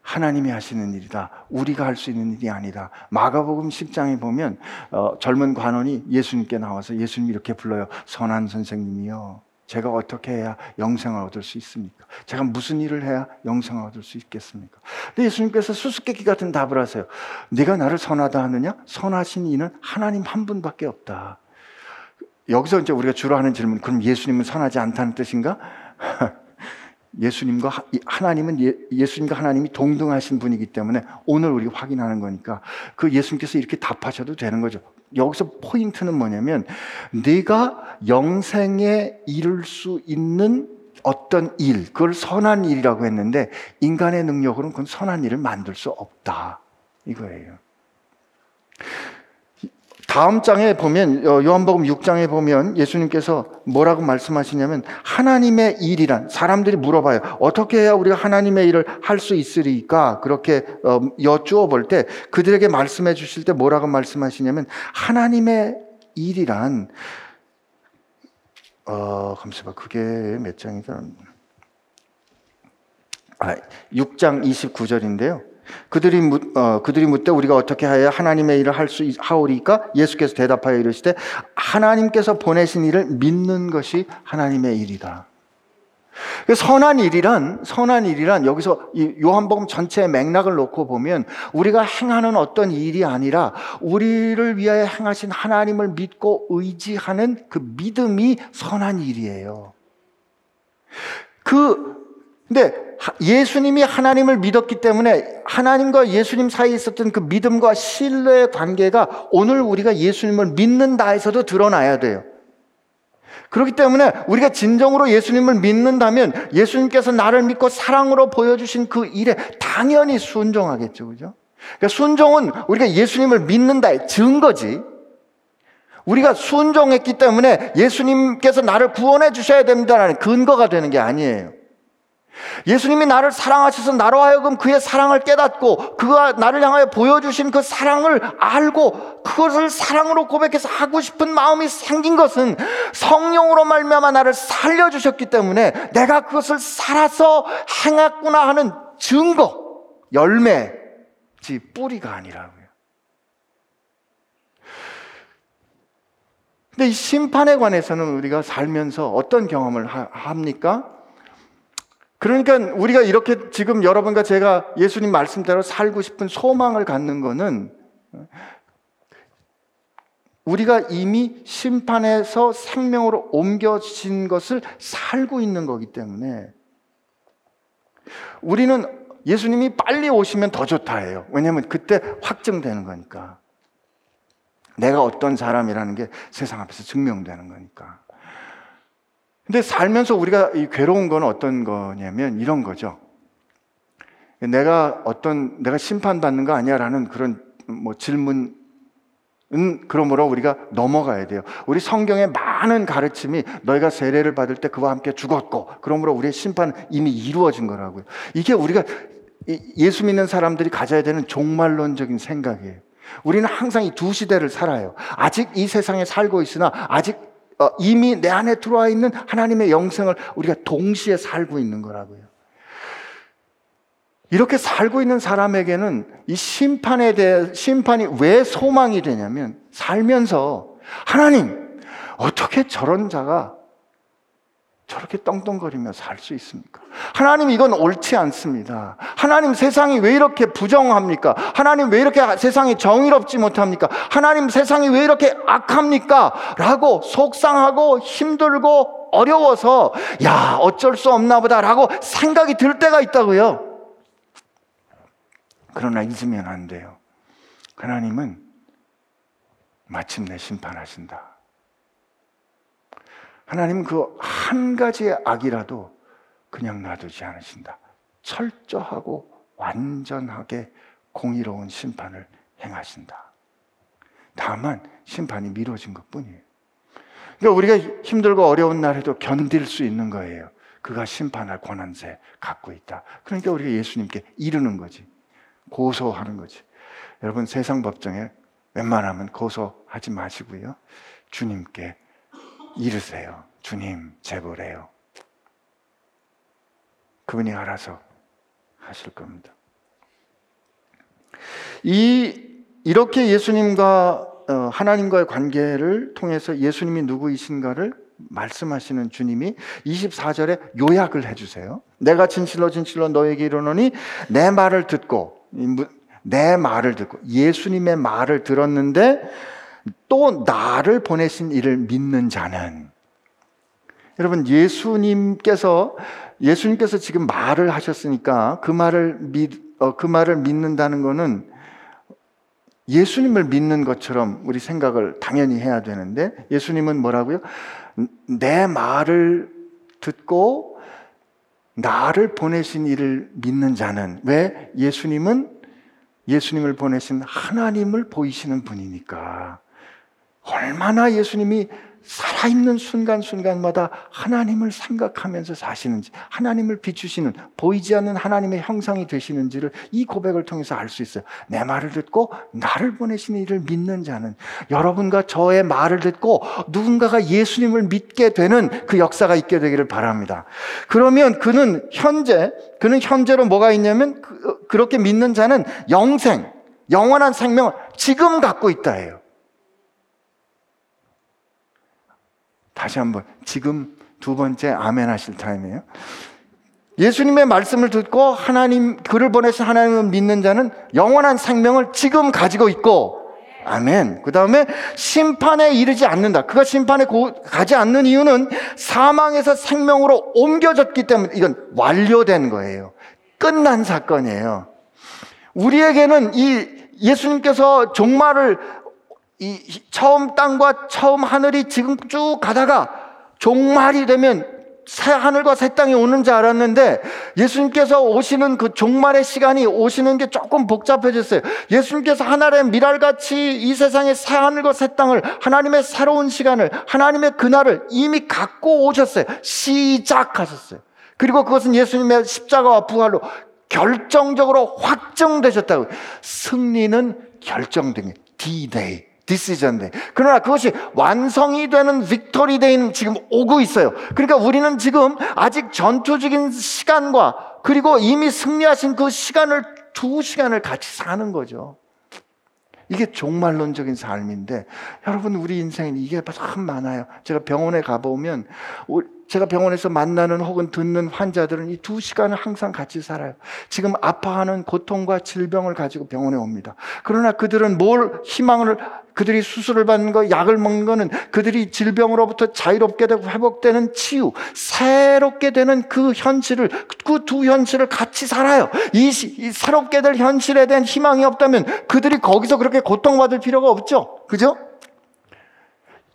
하나님이 하시는 일이다. 우리가 할 수 있는 일이 아니다. 마가복음 10장에 보면 어, 젊은 관원이 예수님께 나와서 예수님 이렇게 불러요. 선한 선생님이요. 제가 어떻게 해야 영생을 얻을 수 있습니까? 제가 무슨 일을 해야 영생을 얻을 수 있겠습니까? 근데 예수님께서 수수께끼 같은 답을 하세요. 네가 나를 선하다 하느냐? 선하신 이는 하나님 한 분밖에 없다. 여기서 이제 우리가 주로 하는 질문, 그럼 예수님은 선하지 않다는 뜻인가? 예수님과 하나님은 예, 수님과 하나님이 동등하신 분이기 때문에 오늘 우리 확인하는 거니까 그 예수님께서 이렇게 답하셔도 되는 거죠. 여기서 포인트는 뭐냐면 네가 영생에 이룰 수 있는 어떤 일, 그걸 선한 일이라고 했는데 인간의 능력으로는 그건 선한 일을 만들 수 없다. 이거예요. 다음 장에 보면 어, 요한복음 6장에 보면 예수님께서 뭐라고 말씀하시냐면 하나님의 일이란 사람들이 물어봐요. 어떻게 해야 우리가 하나님의 일을 할 수 있으리까? 그렇게 어, 여쭈어 볼 때 그들에게 말씀해 주실 때 뭐라고 말씀하시냐면 하나님의 일이란 어, 잠시만 그게 몇 장이다? 아, 6장 29절인데요. 그들이 묻, 어, 그들이 묻되 우리가 어떻게 하여 하나님의 일을 할 수 하오리까? 예수께서 대답하여 이르시되 하나님께서 보내신 일을 믿는 것이 하나님의 일이다. 그 선한 일이란 선한 일이란 여기서 요한복음 전체의 맥락을 놓고 보면 우리가 행하는 어떤 일이 아니라 우리를 위하여 행하신 하나님을 믿고 의지하는 그 믿음이 선한 일이에요. 그 근데 예수님이 하나님을 믿었기 때문에 하나님과 예수님 사이에 있었던 그 믿음과 신뢰의 관계가 오늘 우리가 예수님을 믿는다에서도 드러나야 돼요. 그렇기 때문에 우리가 진정으로 예수님을 믿는다면 예수님께서 나를 믿고 사랑으로 보여주신 그 일에 당연히 순종하겠죠. 그죠? 그러니까 순종은 우리가 예수님을 믿는다의 증거지. 우리가 순종했기 때문에 예수님께서 나를 구원해 주셔야 됩니다라는 근거가 되는 게 아니에요. 예수님이 나를 사랑하셔서 나로 하여금 그의 사랑을 깨닫고 그가 나를 향하여 보여주신 그 사랑을 알고 그것을 사랑으로 고백해서 하고 싶은 마음이 생긴 것은 성령으로 말미암아 나를 살려주셨기 때문에 내가 그것을 살아서 행했구나 하는 증거, 열매지 뿌리가 아니라고요. 근데 이 심판에 관해서는 우리가 살면서 어떤 경험을 하, 합니까? 그러니까 우리가 이렇게 지금 여러분과 제가 예수님 말씀대로 살고 싶은 소망을 갖는 거는 우리가 이미 심판에서 생명으로 옮겨진 것을 살고 있는 거기 때문에 우리는 예수님이 빨리 오시면 더 좋다 해요. 왜냐하면 그때 확증되는 거니까. 내가 어떤 사람이라는 게 세상 앞에서 증명되는 거니까. 근데 살면서 우리가 이 괴로운 건 어떤 거냐면 이런 거죠. 내가 어떤, 내가 심판받는 거 아니야 라는 그런 뭐 질문 은 그러므로 우리가 넘어가야 돼요. 우리 성경의 많은 가르침이 너희가 세례를 받을 때 그와 함께 죽었고, 그러므로 우리의 심판은 이미 이루어진 거라고요. 이게 우리가 예수 믿는 사람들이 가져야 되는 종말론적인 생각이에요. 우리는 항상 이 두 시대를 살아요. 아직 이 세상에 살고 있으나 아직 어, 이미 내 안에 들어와 있는 하나님의 영생을 우리가 동시에 살고 있는 거라고요. 이렇게 살고 있는 사람에게는 이 심판에 대해 심판이 왜 소망이 되냐면 살면서 하나님 어떻게 저런 자가 저렇게 떵떵거리며 살 수 있습니까? 하나님 이건 옳지 않습니다. 하나님 세상이 왜 이렇게 부정합니까? 하나님 왜 이렇게 세상이 정의롭지 못합니까? 하나님 세상이 왜 이렇게 악합니까? 라고 속상하고 힘들고 어려워서 야 어쩔 수 없나 보다라고 생각이 들 때가 있다고요. 그러나 잊으면 안 돼요. 하나님은 마침내 심판하신다. 하나님 그 한 가지의 악이라도 그냥 놔두지 않으신다. 철저하고 완전하게 공의로운 심판을 행하신다. 다만 심판이 미뤄진 것 뿐이에요. 그러니까 우리가 힘들고 어려운 날에도 견딜 수 있는 거예요. 그가 심판할 권한세 갖고 있다. 그러니까 우리가 예수님께 이르는 거지. 고소하는 거지. 여러분 세상 법정에 웬만하면 고소하지 마시고요. 주님께 이르세요. 주님, 제보래요. 그분이 알아서 하실 겁니다. 이, 이렇게 예수님과 어, 하나님과의 관계를 통해서 예수님이 누구이신가를 말씀하시는 주님이 24절에 요약을 해주세요. 내가 진실로 진실로 너에게 이르노니 내 말을 듣고, 내 말을 듣고, 예수님의 말을 들었는데 또 나를 보내신 이를 믿는 자는. 여러분 예수님께서 예수님께서 지금 말을 하셨으니까 그 말을 믿, 어, 그 말을 믿는다는 것은 예수님을 믿는 것처럼 우리 생각을 당연히 해야 되는데 예수님은 뭐라고요? 내 말을 듣고 나를 보내신 이를 믿는 자는. 왜? 예수님은 예수님을 보내신 하나님을 보이시는 분이니까 얼마나 예수님이 살아있는 순간순간마다 하나님을 생각하면서 사시는지, 하나님을 비추시는, 보이지 않는 하나님의 형상이 되시는지를 이 고백을 통해서 알 수 있어요. 내 말을 듣고 나를 보내신 이를 믿는 자는 여러분과 저의 말을 듣고 누군가가 예수님을 믿게 되는 그 역사가 있게 되기를 바랍니다. 그러면 그는 현재, 그는 현재로 뭐가 있냐면 그, 그렇게 믿는 자는 영생, 영원한 생명을 지금 갖고 있다 해요. 다시 한번 지금 두 번째 아멘 하실 타임이에요. 예수님의 말씀을 듣고 하나님 그를 보내신 하나님을 믿는 자는 영원한 생명을 지금 가지고 있고 아멘. 그 다음에 심판에 이르지 않는다. 그가 심판에 고, 가지 않는 이유는 사망에서 생명으로 옮겨졌기 때문에 이건 완료된 거예요. 끝난 사건이에요. 우리에게는 이 예수님께서 종말을 이 처음 땅과 처음 하늘이 지금 쭉 가다가 종말이 되면 새 하늘과 새 땅이 오는 줄 알았는데 예수님께서 오시는 그 종말의 시간이 오시는 게 조금 복잡해졌어요. 예수님께서 하나의 미랄같이 이 세상의 새 하늘과 새 땅을 하나님의 새로운 시간을 하나님의 그날을 이미 갖고 오셨어요. 시작하셨어요. 그리고 그것은 예수님의 십자가와 부활로 결정적으로 확정되셨다고. 승리는 결정된 D-Day. Decision Day 그러나 그것이 완성이 되는 Victory Day는 지금 오고 있어요. 그러니까 우리는 지금 아직 전투적인 시간과 그리고 이미 승리하신 그 시간을 두 시간을 같이 사는 거죠. 이게 종말론적인 삶인데 여러분 우리 인생은 이게 참 많아요. 제가 병원에 가보면 제가 병원에서 만나는 혹은 듣는 환자들은 이 두 시간을 항상 같이 살아요. 지금 아파하는 고통과 질병을 가지고 병원에 옵니다. 그러나 그들은 뭘 희망을 그들이 수술을 받는 거, 약을 먹는 거는 그들이 질병으로부터 자유롭게 되고 회복되는 치유, 새롭게 되는 그 현실을, 그 두 현실을 같이 살아요. 이, 이 새롭게 될 현실에 대한 희망이 없다면 그들이 거기서 그렇게 고통받을 필요가 없죠. 그죠?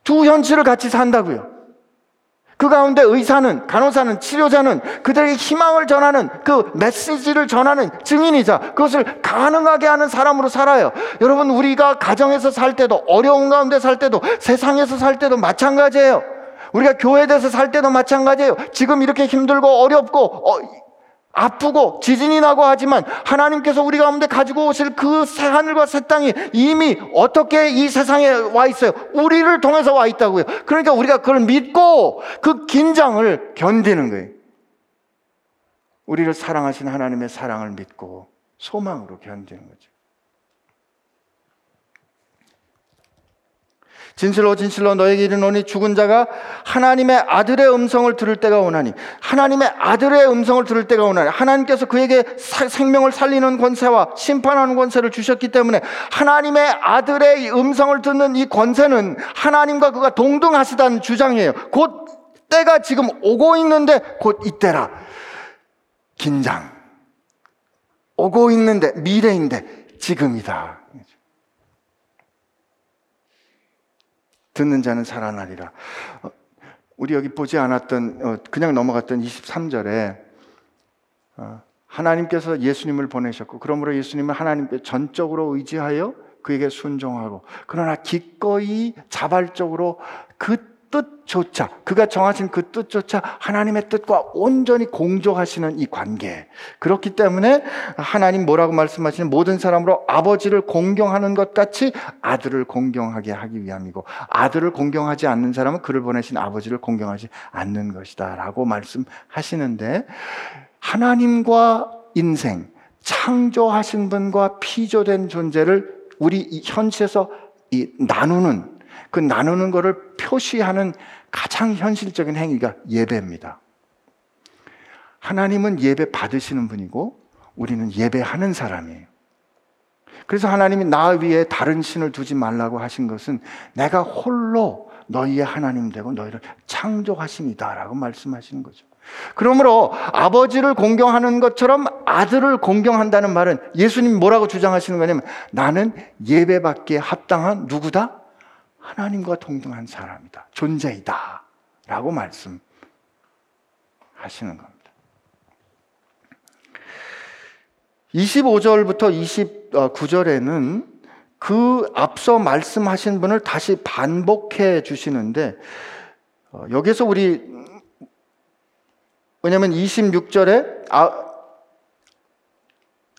두 현실을 같이 산다고요. 그 가운데 의사는, 간호사는, 치료자는 그들에게 희망을 전하는 그 메시지를 전하는 증인이자 그것을 가능하게 하는 사람으로 살아요. 여러분, 우리가 가정에서 살 때도, 어려운 가운데 살 때도, 세상에서 살 때도 마찬가지예요. 우리가 교회에서 살 때도 마찬가지예요. 지금 이렇게 힘들고 어렵고, 어, 아프고 지진이 나고 하지만 하나님께서 우리 가운데 가지고 오실 그 새 하늘과 새 땅이 이미 어떻게 이 세상에 와 있어요? 우리를 통해서 와 있다고요. 그러니까 우리가 그걸 믿고 그 긴장을 견디는 거예요. 우리를 사랑하신 하나님의 사랑을 믿고 소망으로 견디는 거죠. 진실로 진실로 너에게 이르노니 죽은 자가 하나님의 아들의 음성을 들을 때가 오나니 하나님의 아들의 음성을 들을 때가 오나니 하나님께서 그에게 사, 생명을 살리는 권세와 심판하는 권세를 주셨기 때문에 하나님의 아들의 음성을 듣는 이 권세는 하나님과 그가 동등하시다는 주장이에요. 곧 때가 지금 오고 있는데 곧 이때라. 긴장. 오고 있는데 미래인데 지금이다. 듣는 자는 살아나리라. 어, 우리 여기 보지 않았던 어, 그냥 넘어갔던 23절에 어, 하나님께서 예수님을 보내셨고 그러므로 예수님은 하나님께 전적으로 의지하여 그에게 순종하고 그러나 기꺼이 자발적으로 그뜻 조차 그가 정하신 그 뜻조차 하나님의 뜻과 온전히 공조하시는 이 관계. 그렇기 때문에 하나님 뭐라고 말씀하시는 모든 사람으로 아버지를 공경하는 것 같이 아들을 공경하게 하기 위함이고 아들을 공경하지 않는 사람은 그를 보내신 아버지를 공경하지 않는 것이다라고 말씀하시는데 하나님과 인생 창조하신 분과 피조된 존재를 우리 현실에서 이 나누는 그 나누는 것을 표시하는 가장 현실적인 행위가 예배입니다. 하나님은 예배 받으시는 분이고 우리는 예배하는 사람이에요. 그래서 하나님이 나 위에 다른 신을 두지 말라고 하신 것은 내가 홀로 너희의 하나님 되고 너희를 창조하십니다라고 말씀하시는 거죠. 그러므로 아버지를 공경하는 것처럼 아들을 공경한다는 말은 예수님 뭐라고 주장하시는 거냐면 나는 예배받기에 합당한 누구다? 하나님과 동등한 사람이다. 존재이다. 라고 말씀하시는 겁니다. 25절부터 29절에는 그 앞서 말씀하신 분을 다시 반복해 주시는데, 어, 여기서 우리, 왜냐면 26절에 아,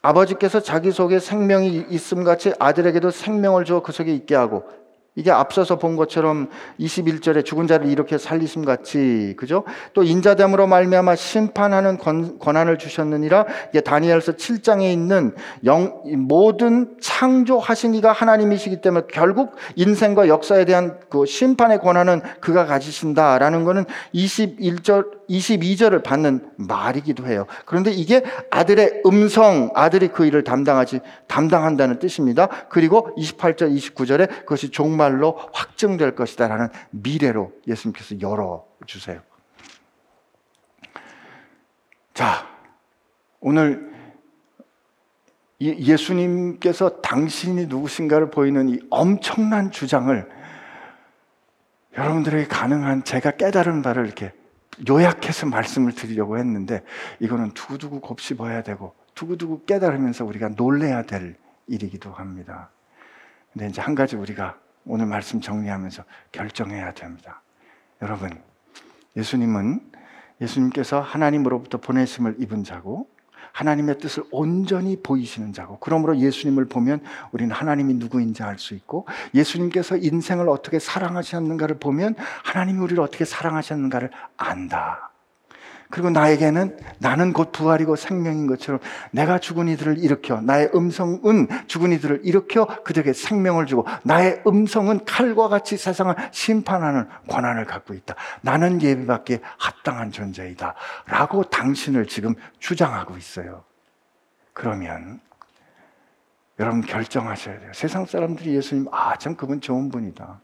아버지께서 자기 속에 생명이 있음 같이 아들에게도 생명을 주어 그 속에 있게 하고 이게 앞서서 본 것처럼 21절에 죽은 자를 이렇게 살리심 같이 그죠? 또 인자됨으로 말미암아 심판하는 권, 한을 주셨느니라. 이게 다니엘서 7장에 있는 영, 모든 창조하신 이가 하나님이시기 때문에 결국 인생과 역사에 대한 그 심판의 권한은 그가 가지신다라는 거는 21절 22절을 받는 말이기도 해요. 그런데 이게 아들의 음성, 아들이 그 일을 담당하지 담당한다는 뜻입니다. 그리고 28절 29절에 그것이 종말 정말로 확정될 것이다라는 미래로 예수님께서 열어주세요. 자, 오늘 예수님께서 당신이 누구신가를 보이는 이 엄청난 주장을 여러분들에게 가능한 제가 깨달은 바를 이렇게 요약해서 말씀을 드리려고 했는데 이거는 두고두고 곱씹어야 되고 두고두고 깨달으면서 우리가 놀래야 될 일이기도 합니다. 근데 이제 한 가지 우리가 오늘 말씀 정리하면서 결정해야 됩니다. 여러분, 예수님은 예수님께서 하나님으로부터 보내심을 입은 자고 하나님의 뜻을 온전히 보이시는 자고 그러므로 예수님을 보면 우리는 하나님이 누구인지 알 수 있고 예수님께서 인생을 어떻게 사랑하셨는가를 보면 하나님이 우리를 어떻게 사랑하셨는가를 안다. 그리고 나에게는 나는 곧 부활이고 생명인 것처럼 내가 죽은 이들을 일으켜 나의 음성은 죽은 이들을 일으켜 그들에게 생명을 주고 나의 음성은 칼과 같이 세상을 심판하는 권한을 갖고 있다. 나는 예배받기에 합당한 존재이다. 라고 당신을 지금 주장하고 있어요. 그러면 여러분 결정하셔야 돼요. 세상 사람들이 예수님, 아, 참 그분 좋은 분이다.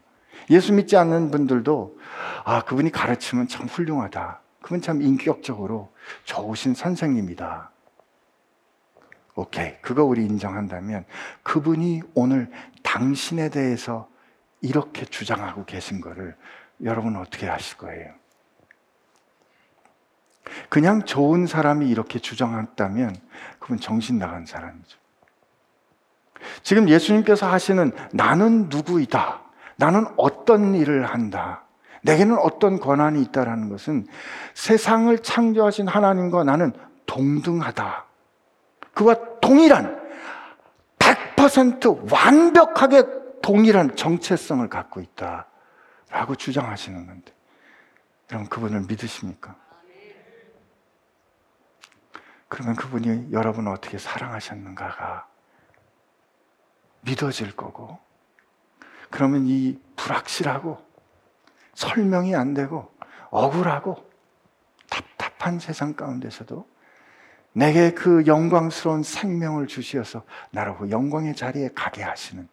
예수 믿지 않는 분들도, 아, 그분이 가르치면 참 훌륭하다. 그분 참 인격적으로 좋으신 선생님이다. 오케이. 그거 우리 인정한다면 그분이 오늘 당신에 대해서 이렇게 주장하고 계신 거를 여러분 어떻게 하실 거예요? 그냥 좋은 사람이 이렇게 주장했다면 그분 정신 나간 사람이죠. 지금 예수님께서 하시는 나는 누구이다. 나는 어떤 일을 한다. 내게는 어떤 권한이 있다라는 것은 세상을 창조하신 하나님과 나는 동등하다. 그와 동일한 100% 완벽하게 동일한 정체성을 갖고 있다. 라고 주장하시는 건데. 여러분, 그분을 믿으십니까? 그러면 그분이 여러분을 어떻게 사랑하셨는가가 믿어질 거고, 그러면 이 불확실하고 설명이 안 되고 억울하고 답답한 세상 가운데서도 내게 그 영광스러운 생명을 주시어서 나를 그 영광의 자리에 가게 하시는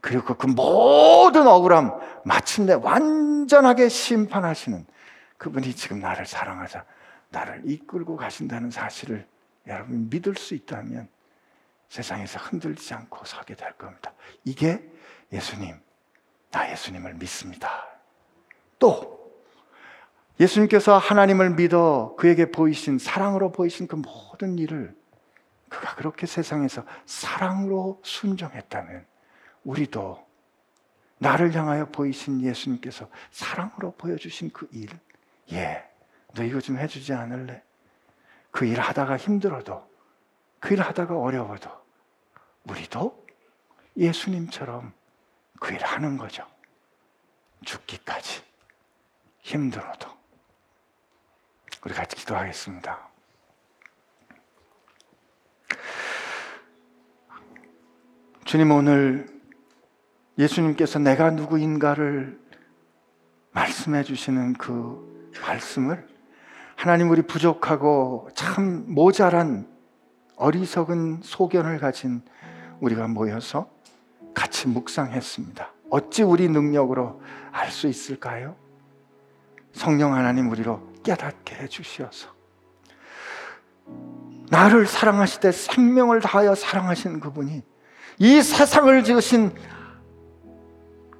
그리고 그 모든 억울함 마침내 완전하게 심판하시는 그분이 지금 나를 사랑하자 나를 이끌고 가신다는 사실을 여러분 믿을 수 있다면 세상에서 흔들리지 않고 서게 될 겁니다. 이게 예수님, 나 예수님을 믿습니다. 또 예수님께서 하나님을 믿어 그에게 보이신 사랑으로 보이신 그 모든 일을 그가 그렇게 세상에서 사랑으로 순종했다면 우리도 나를 향하여 보이신 예수님께서 사랑으로 보여주신 그 일, 예, 너 이거 좀 해주지 않을래? 그 일 하다가 힘들어도, 그 일 하다가 어려워도, 우리도 예수님처럼 그 일 하는 거죠. 죽기까지. 힘들어도 우리 같이 기도하겠습니다. 주님 오늘 예수님께서 내가 누구인가를 말씀해 주시는 그 말씀을 하나님 우리 부족하고 참 모자란 어리석은 소견을 가진 우리가 모여서 같이 묵상했습니다. 어찌 우리 능력으로 알 수 있을까요? 성령 하나님 우리로 깨닫게 해 주시어서 나를 사랑하시되 생명을 다하여 사랑하신 그분이 이 세상을 지으신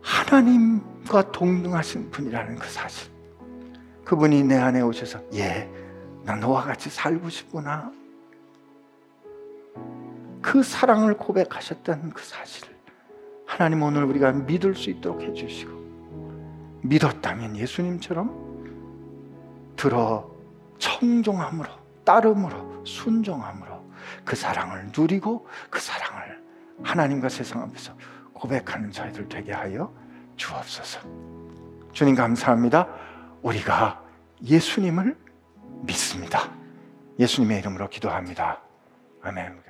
하나님과 동등하신 분이라는 그 사실. 그분이 내 안에 오셔서 예, 나 너와 같이 살고 싶구나. 그 사랑을 고백하셨다는 그 사실을 하나님 오늘 우리가 믿을 수 있도록 해주시고 믿었다면 예수님처럼 들어 청종함으로 따름으로 순종함으로 그 사랑을 누리고 그 사랑을 하나님과 세상 앞에서 고백하는 저희들 되게 하여 주옵소서. 주님 감사합니다. 우리가 예수님을 믿습니다. 예수님의 이름으로 기도합니다. 아멘.